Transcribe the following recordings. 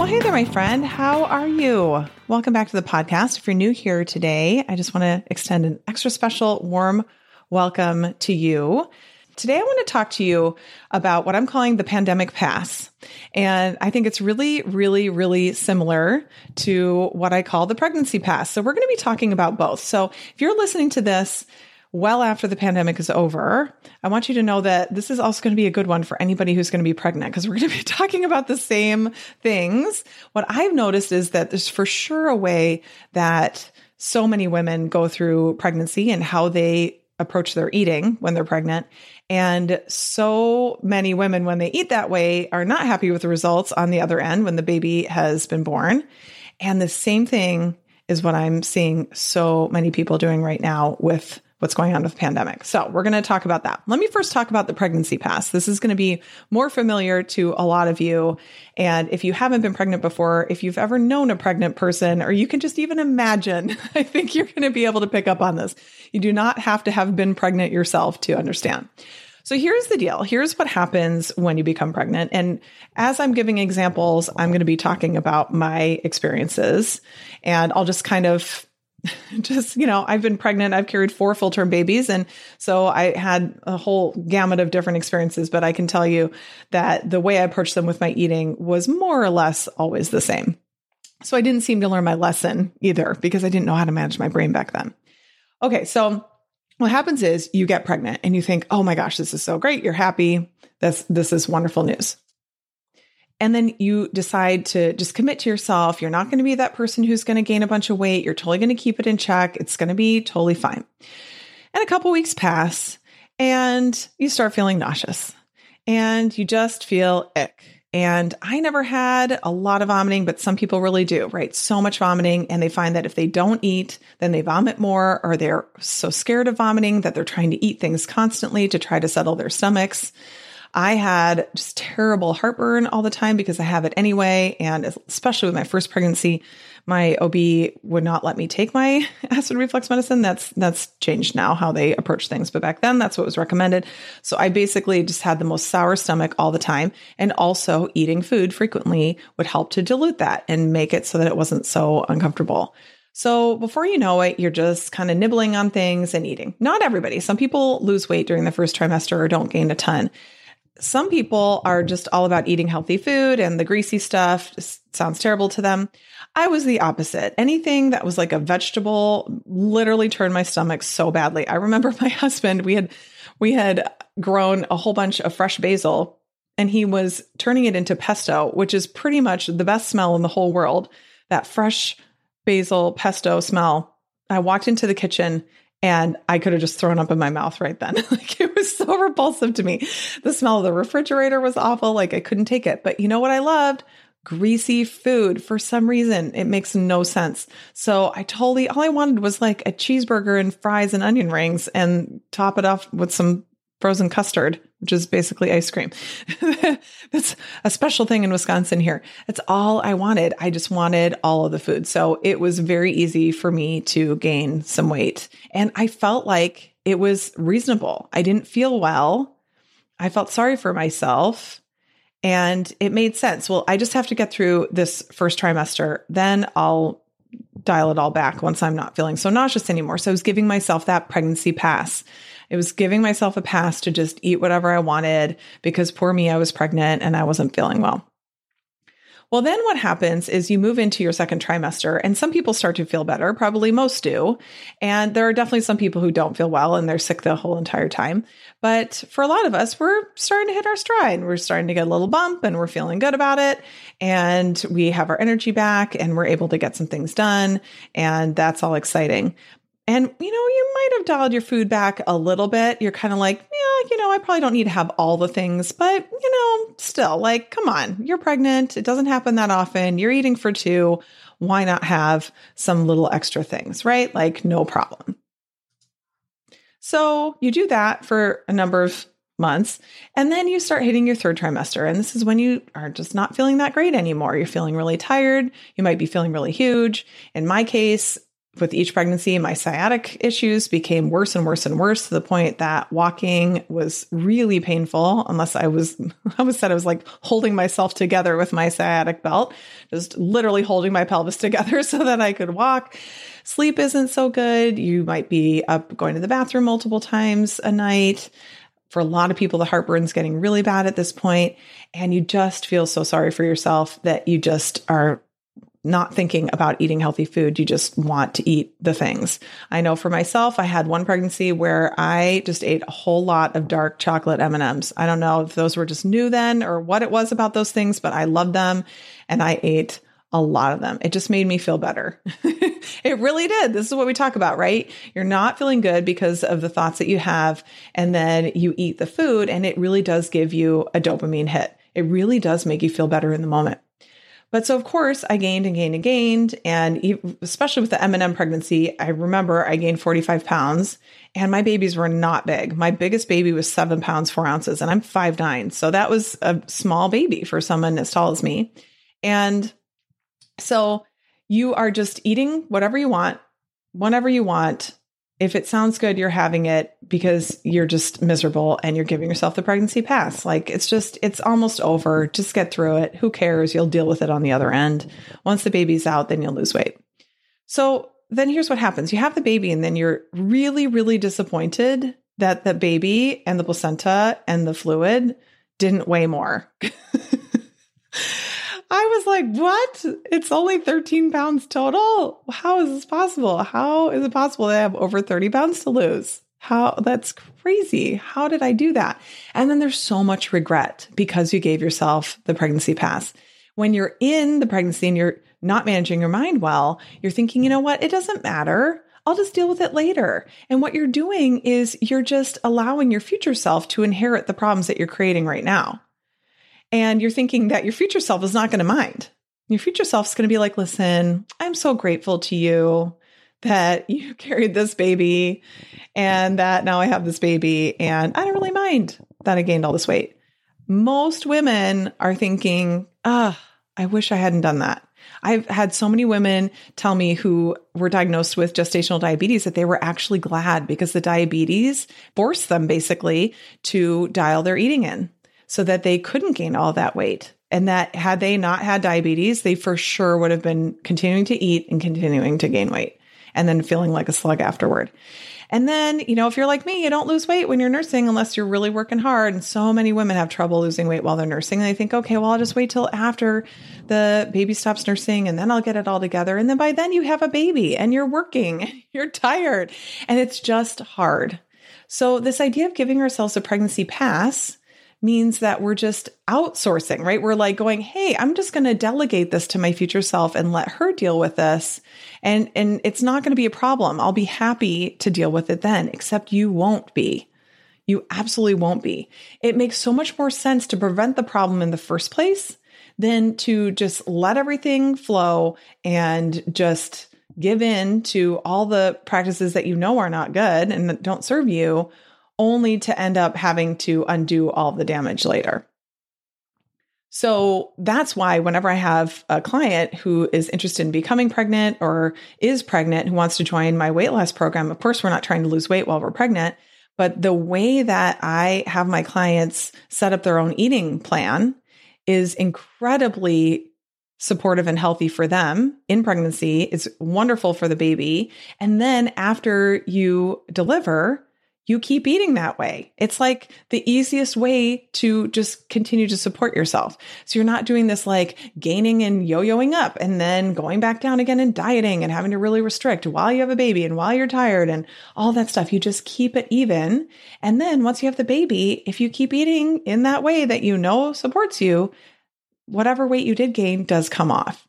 Well, hey there, my friend. How are you? Welcome back to the podcast. If you're new here today, I just want to extend an extra special warm welcome to you. Today, I want to talk to you about what I'm calling the pandemic pass. And I think it's really, really, really similar to what I call the pregnancy pass. So, we're going to be talking about both. So, if you're listening to this, well after the pandemic is over, I want you to know that this is also going to be a good one for anybody who's going to be pregnant because we're going to be talking about the same things. What I've noticed is that there's for sure a way that so many women go through pregnancy and how they approach their eating when they're pregnant. And so many women, when they eat that way, are not happy with the results on the other end when the baby has been born. And the same thing is what I'm seeing so many people doing right now with what's going on with the pandemic. So we're going to talk about that. Let me first talk about the pregnancy pass. This is going to be more familiar to a lot of you. And if you haven't been pregnant before, if you've ever known a pregnant person, or you can just even imagine, I think you're going to be able to pick up on this. You do not have to have been pregnant yourself to understand. So here's the deal. Here's what happens when you become pregnant. And as I'm giving examples, I'm going to be talking about my experiences and I'll just kind of just, you know, I've been pregnant, I've carried four full term babies. And so I had a whole gamut of different experiences, but I can tell you that the way I approached them with my eating was more or less always the same. So I didn't seem to learn my lesson either because I didn't know how to manage my brain back then. Okay. So what happens is you get pregnant and you think, oh my gosh, this is so great. You're happy. This, this is wonderful news and then you decide to just commit to yourself. You're not going to be that person who's going to gain a bunch of weight. You're totally going to keep it in check. It's going to be totally fine. And a couple weeks pass and you start feeling nauseous and you just feel ick. And I never had a lot of vomiting, but some people really do, right? So much vomiting. And they find that if they don't eat, then they vomit more, or they're so scared of vomiting that they're trying to eat things constantly to try to settle their stomachs. I had just terrible heartburn all the time because I have it anyway. And especially with my first pregnancy, my OB would not let me take my acid reflux medicine. That's that's changed now how they approach things, but back then that's what was recommended. So I basically just had the most sour stomach all the time and also eating food frequently would help to dilute that and make it so that it wasn't so uncomfortable. So before you know it, you're just kind of nibbling on things and eating. Not everybody. Some people lose weight during the first trimester or don't gain a ton some people are just all about eating healthy food and the greasy stuff sounds terrible to them. I was the opposite. Anything that was like a vegetable literally turned my stomach so badly. I remember my husband, we had we had grown a whole bunch of fresh basil and he was turning it into pesto, which is pretty much the best smell in the whole world. That fresh basil pesto smell. I walked into the kitchen and I could have just thrown up in my mouth right then. like it was so repulsive to me. The smell of the refrigerator was awful. Like I couldn't take it. But you know what I loved? Greasy food for some reason. It makes no sense. So I totally, all I wanted was like a cheeseburger and fries and onion rings and top it off with some frozen custard, which is basically ice cream. That's a special thing in Wisconsin here. That's all I wanted. I just wanted all of the food. So it was very easy for me to gain some weight. And I felt like it was reasonable. I didn't feel well. I felt sorry for myself and it made sense. Well, I just have to get through this first trimester. Then I'll dial it all back once I'm not feeling so nauseous anymore. So I was giving myself that pregnancy pass. It was giving myself a pass to just eat whatever I wanted because poor me, I was pregnant and I wasn't feeling well. Well, then what happens is you move into your second trimester, and some people start to feel better. Probably most do. And there are definitely some people who don't feel well and they're sick the whole entire time. But for a lot of us, we're starting to hit our stride. We're starting to get a little bump and we're feeling good about it. And we have our energy back and we're able to get some things done. And that's all exciting. And, you know, you might have dialed your food back a little bit. You're kind of like, yeah, you know, I probably don't need to have all the things, but, you know, still, like, come on, you're pregnant. It doesn't happen that often. You're eating for two. Why not have some little extra things, right? Like, no problem. So you do that for a number of months. And then you start hitting your third trimester. And this is when you are just not feeling that great anymore. You're feeling really tired. You might be feeling really huge. In my case, with each pregnancy, my sciatic issues became worse and worse and worse to the point that walking was really painful unless I was, I was said I was like holding myself together with my sciatic belt, just literally holding my pelvis together so that I could walk. Sleep isn't so good. You might be up going to the bathroom multiple times a night. For a lot of people, the heartburn's getting really bad at this point, and you just feel so sorry for yourself that you just are not thinking about eating healthy food. You just want to eat the things. I know for myself, I had one pregnancy where I just ate a whole lot of dark chocolate M&Ms. I don't know if those were just new then or what it was about those things, but I loved them and I ate a lot of them. It just made me feel better. it really did. This is what we talk about, right? You're not feeling good because of the thoughts that you have and then you eat the food and it really does give you a dopamine hit. It really does make you feel better in the moment. But so of course I gained and gained and gained, and especially with the M&M pregnancy, I remember I gained 45 pounds, and my babies were not big. My biggest baby was seven pounds four ounces, and I'm five nine, so that was a small baby for someone as tall as me. And so you are just eating whatever you want, whenever you want, if it sounds good, you're having it because you're just miserable and you're giving yourself the pregnancy pass. Like it's just, it's almost over. Just get through it. Who cares? You'll deal with it on the other end. Once the baby's out, then you'll lose weight. So then here's what happens you have the baby, and then you're really, really disappointed that the baby and the placenta and the fluid didn't weigh more. I was like, what? It's only 13 pounds total? How is this possible? How is it possible that I have over 30 pounds to lose? How that's crazy. How did I do that? And then there's so much regret because you gave yourself the pregnancy pass. When you're in the pregnancy and you're not managing your mind well, you're thinking, you know what? It doesn't matter. I'll just deal with it later. And what you're doing is you're just allowing your future self to inherit the problems that you're creating right now. And you're thinking that your future self is not going to mind. Your future self is going to be like, listen, I'm so grateful to you that you carried this baby and that now I have this baby and I don't really mind that I gained all this weight. Most women are thinking, ah, oh, I wish I hadn't done that. I've had so many women tell me who were diagnosed with gestational diabetes that they were actually glad because the diabetes forced them basically to dial their eating in so that they couldn't gain all that weight. And that had they not had diabetes, they for sure would have been continuing to eat and continuing to gain weight and then feeling like a slug afterward. And then, you know, if you're like me, you don't lose weight when you're nursing unless you're really working hard. And so many women have trouble losing weight while they're nursing. And they think, okay, well, I'll just wait till after the baby stops nursing and then I'll get it all together. And then by then you have a baby and you're working, you're tired, and it's just hard. So, this idea of giving ourselves a pregnancy pass means that we're just outsourcing, right? We're like going, "Hey, I'm just going to delegate this to my future self and let her deal with this." And and it's not going to be a problem. I'll be happy to deal with it then, except you won't be. You absolutely won't be. It makes so much more sense to prevent the problem in the first place than to just let everything flow and just give in to all the practices that you know are not good and don't serve you only to end up having to undo all the damage later. So that's why whenever I have a client who is interested in becoming pregnant or is pregnant who wants to join my weight loss program, of course, we're not trying to lose weight while we're pregnant, but the way that I have my clients set up their own eating plan is incredibly supportive and healthy for them in pregnancy. It's wonderful for the baby. And then after you deliver, you keep eating that way. It's like the easiest way to just continue to support yourself. So you're not doing this like gaining and yo yoing up and then going back down again and dieting and having to really restrict while you have a baby and while you're tired and all that stuff. You just keep it even. And then once you have the baby, if you keep eating in that way that you know supports you, whatever weight you did gain does come off.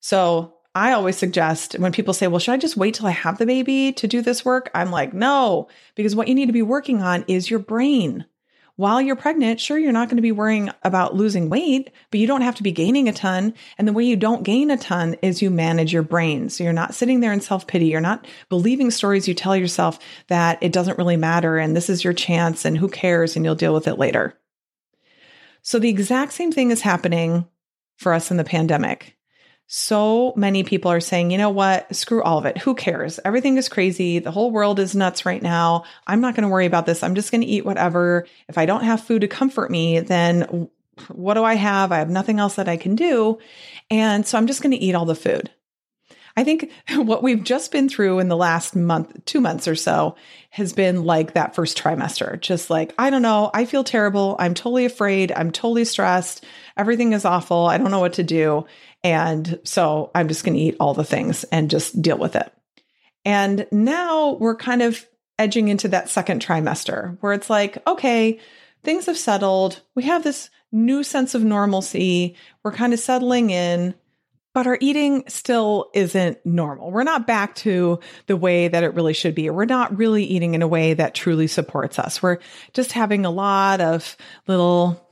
So I always suggest when people say, well, should I just wait till I have the baby to do this work? I'm like, no, because what you need to be working on is your brain. While you're pregnant, sure, you're not going to be worrying about losing weight, but you don't have to be gaining a ton. And the way you don't gain a ton is you manage your brain. So you're not sitting there in self pity. You're not believing stories you tell yourself that it doesn't really matter and this is your chance and who cares and you'll deal with it later. So the exact same thing is happening for us in the pandemic so many people are saying, you know what, screw all of it. Who cares? Everything is crazy. The whole world is nuts right now. I'm not going to worry about this. I'm just going to eat whatever. If I don't have food to comfort me, then what do I have? I have nothing else that I can do. And so I'm just going to eat all the food. I think what we've just been through in the last month, two months or so, has been like that first trimester. Just like, I don't know, I feel terrible. I'm totally afraid. I'm totally stressed. Everything is awful. I don't know what to do. And so I'm just going to eat all the things and just deal with it. And now we're kind of edging into that second trimester where it's like, okay, things have settled. We have this new sense of normalcy. We're kind of settling in, but our eating still isn't normal. We're not back to the way that it really should be. We're not really eating in a way that truly supports us. We're just having a lot of little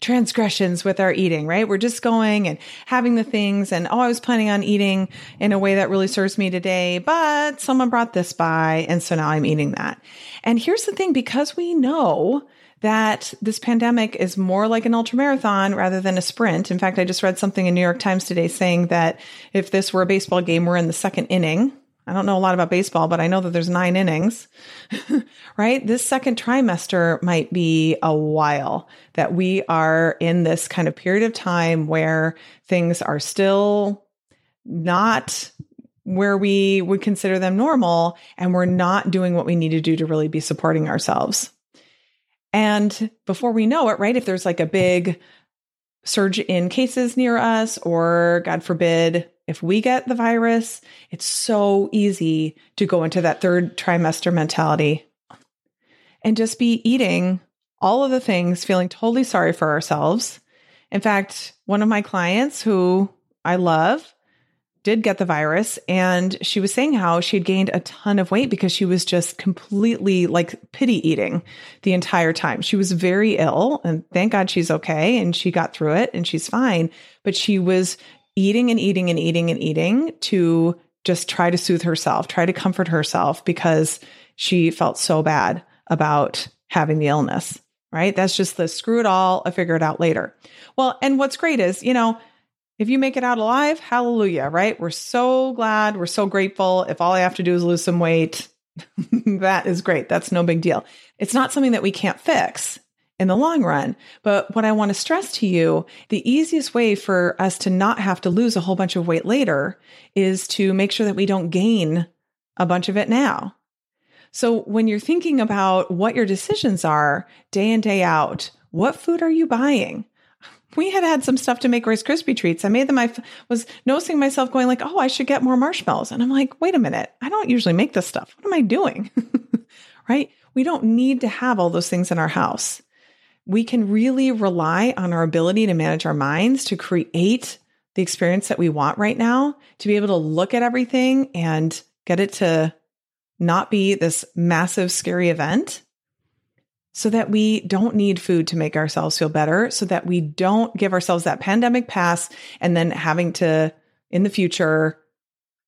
transgressions with our eating, right? We're just going and having the things and, oh, I was planning on eating in a way that really serves me today, but someone brought this by. And so now I'm eating that. And here's the thing, because we know that this pandemic is more like an ultramarathon rather than a sprint. In fact, I just read something in New York Times today saying that if this were a baseball game, we're in the second inning I don't know a lot about baseball, but I know that there's nine innings, right? This second trimester might be a while that we are in this kind of period of time where things are still not where we would consider them normal and we're not doing what we need to do to really be supporting ourselves. And before we know it, right, if there's like a big surge in cases near us, or God forbid, if we get the virus, it's so easy to go into that third trimester mentality and just be eating all of the things, feeling totally sorry for ourselves. In fact, one of my clients who I love did get the virus and she was saying how she'd gained a ton of weight because she was just completely like pity eating the entire time. She was very ill and thank God she's okay and she got through it and she's fine, but she was eating and eating and eating and eating to just try to soothe herself, try to comfort herself because she felt so bad about having the illness, right? That's just the screw it all, I figure it out later. Well, and what's great is, you know, if you make it out alive, hallelujah, right? We're so glad, we're so grateful. If all I have to do is lose some weight, that is great. That's no big deal. It's not something that we can't fix in the long run. But what I want to stress to you, the easiest way for us to not have to lose a whole bunch of weight later is to make sure that we don't gain a bunch of it now. So when you're thinking about what your decisions are day in, day out, what food are you buying? We had had some stuff to make Rice Krispie treats. I made them. I was noticing myself going like, "Oh, I should get more marshmallows." And I'm like, "Wait a minute! I don't usually make this stuff. What am I doing?" right? We don't need to have all those things in our house. We can really rely on our ability to manage our minds to create the experience that we want right now, to be able to look at everything and get it to not be this massive, scary event so that we don't need food to make ourselves feel better, so that we don't give ourselves that pandemic pass and then having to, in the future,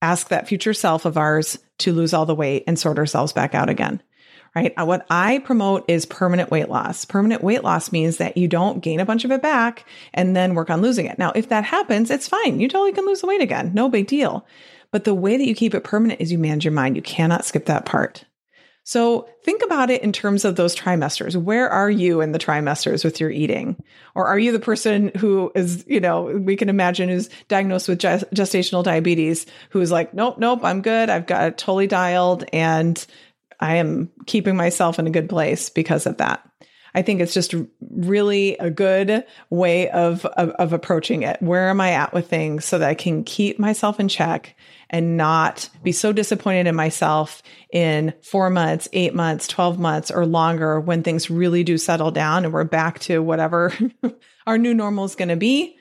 ask that future self of ours to lose all the weight and sort ourselves back out again. Right. Uh, what I promote is permanent weight loss. Permanent weight loss means that you don't gain a bunch of it back and then work on losing it. Now, if that happens, it's fine. You totally can lose the weight again. No big deal. But the way that you keep it permanent is you manage your mind. You cannot skip that part. So think about it in terms of those trimesters. Where are you in the trimesters with your eating? Or are you the person who is, you know, we can imagine who's diagnosed with gestational diabetes, who's like, nope, nope, I'm good. I've got it totally dialed and I am keeping myself in a good place because of that. I think it's just really a good way of, of, of approaching it. Where am I at with things so that I can keep myself in check and not be so disappointed in myself in four months, eight months, 12 months, or longer when things really do settle down and we're back to whatever our new normal is going to be.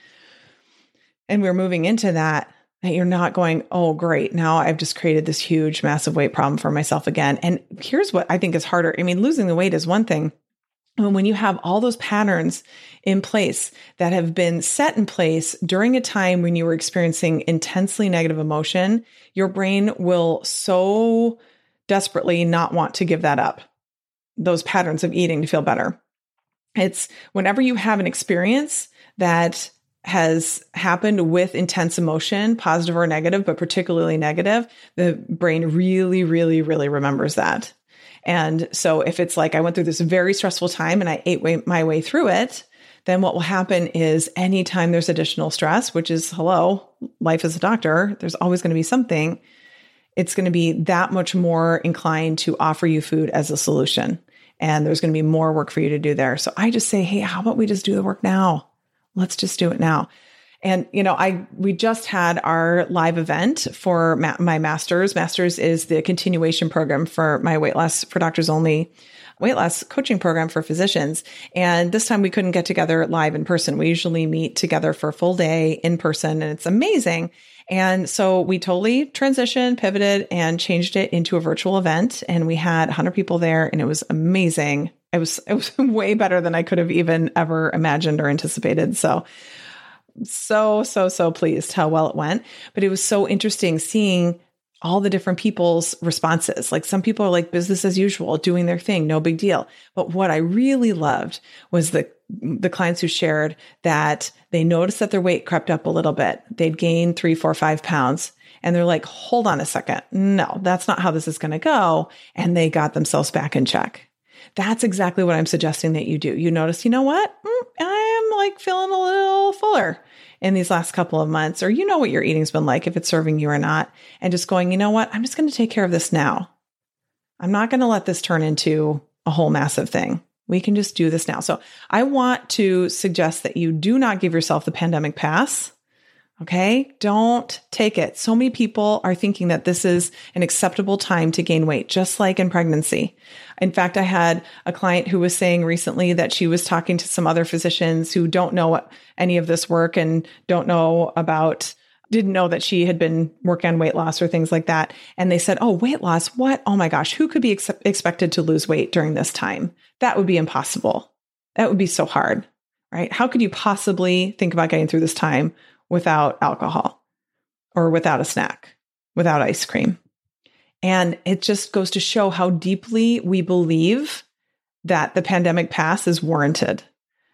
And we're moving into that that you're not going, oh, great. Now I've just created this huge, massive weight problem for myself again. And here's what I think is harder. I mean, losing the weight is one thing, when you have all those patterns in place that have been set in place during a time when you were experiencing intensely negative emotion, your brain will so desperately not want to give that up, those patterns of eating to feel better. It's whenever you have an experience that has happened with intense emotion, positive or negative, but particularly negative, the brain really, really, really remembers that. And so if it's like I went through this very stressful time and I ate way, my way through it, then what will happen is anytime there's additional stress, which is hello, life as a doctor, there's always going to be something. It's going to be that much more inclined to offer you food as a solution. And there's going to be more work for you to do there. So I just say, hey, how about we just do the work now? Let's just do it now. And you know, I we just had our live event for ma- my masters. Masters is the continuation program for my weight loss for doctors only weight loss coaching program for physicians. And this time we couldn't get together live in person. We usually meet together for a full day in person and it's amazing. And so we totally transitioned, pivoted and changed it into a virtual event. And we had 100 people there and it was amazing. It was, it was way better than I could have even ever imagined or anticipated. So so, so, so pleased how well it went. But it was so interesting seeing all the different people's responses. Like some people are like business as usual, doing their thing, no big deal. But what I really loved was the the clients who shared that they noticed that their weight crept up a little bit. They'd gained three, four, five pounds. And they're like, hold on a second. No, that's not how this is going to go. And they got themselves back in check. That's exactly what I'm suggesting that you do. You notice, you know what? Mm, I'm like feeling a little fuller in these last couple of months, or you know what your eating's been like, if it's serving you or not, and just going, you know what? I'm just going to take care of this now. I'm not going to let this turn into a whole massive thing. We can just do this now. So I want to suggest that you do not give yourself the pandemic pass Okay. Don't take it. So many people are thinking that this is an acceptable time to gain weight, just like in pregnancy. In fact, I had a client who was saying recently that she was talking to some other physicians who don't know any of this work and don't know about didn't know that she had been working on weight loss or things like that. And they said, Oh, weight loss? What? Oh my gosh, who could be ex- expected to lose weight during this time? That would be impossible. That would be so hard, right? How could you possibly think about getting through this time without alcohol or without a snack, without ice cream. And it just goes to show how deeply we believe that the pandemic pass is warranted,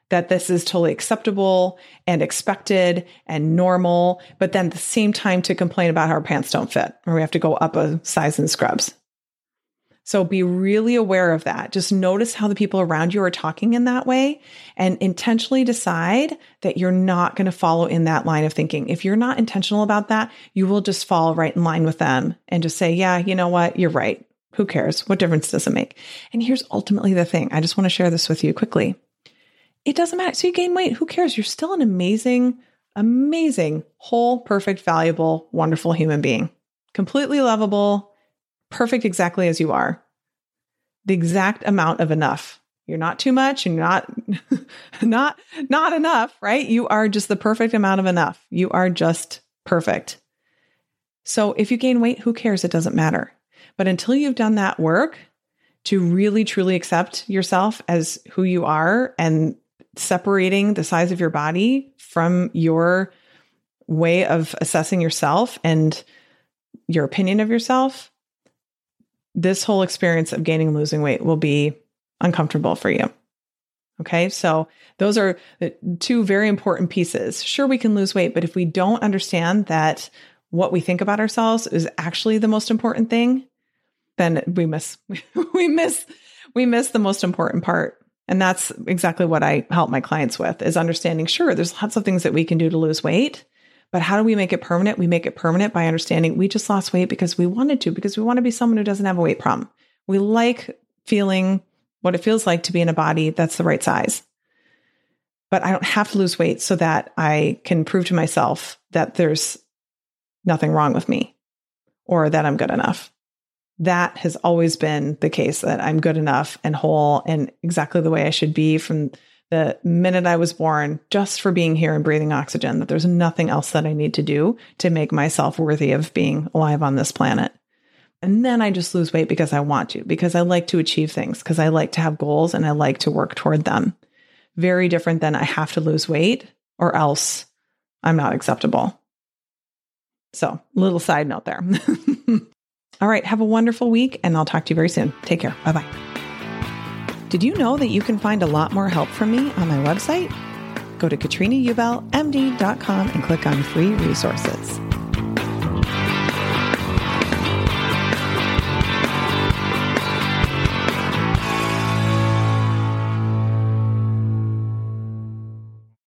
that this is totally acceptable and expected and normal, but then at the same time to complain about how our pants don't fit or we have to go up a size in scrubs. So be really aware of that. Just notice how the people around you are talking in that way and intentionally decide that you're not going to follow in that line of thinking. If you're not intentional about that, you will just fall right in line with them and just say, yeah, you know what? You're right. Who cares? What difference does it make? And here's ultimately the thing. I just want to share this with you quickly. It doesn't matter. So you gain weight. Who cares? You're still an amazing, amazing, whole, perfect, valuable, wonderful human being. Completely lovable, perfect exactly as you are. The exact amount of enough. You're not too much and not not not enough, right? You are just the perfect amount of enough. You are just perfect. So if you gain weight, who cares? It doesn't matter. But until you've done that work to really truly accept yourself as who you are and separating the size of your body from your way of assessing yourself and your opinion of yourself, this whole experience of gaining and losing weight will be uncomfortable for you. Okay. So those are two very important pieces. Sure, we can lose weight, but if we don't understand that what we think about ourselves is actually the most important thing, then we miss, we miss, we miss the most important part. And that's exactly what I help my clients with is understanding, sure, there's lots of things that we can do to lose weight, but how do we make it permanent? We make it permanent by understanding we just lost weight because we wanted to, because we want to be someone who doesn't have a weight problem. We like feeling what it feels like to be in a body that's the right size. But I don't have to lose weight so that I can prove to myself that there's nothing wrong with me or that I'm good enough that has always been the case that I'm good enough and whole and exactly the way I should be from the minute I was born, just for being here and breathing oxygen, that there's nothing else that I need to do to make myself worthy of being alive on this planet. And then I just lose weight because I want to, because I like to achieve things, because I like to have goals and I like to work toward them. Very different than I have to lose weight or else I'm not acceptable. So, little side note there. All right, have a wonderful week, and I'll talk to you very soon. Take care. Bye bye. Did you know that you can find a lot more help from me on my website? Go to katrinaubelmd.com and click on free resources.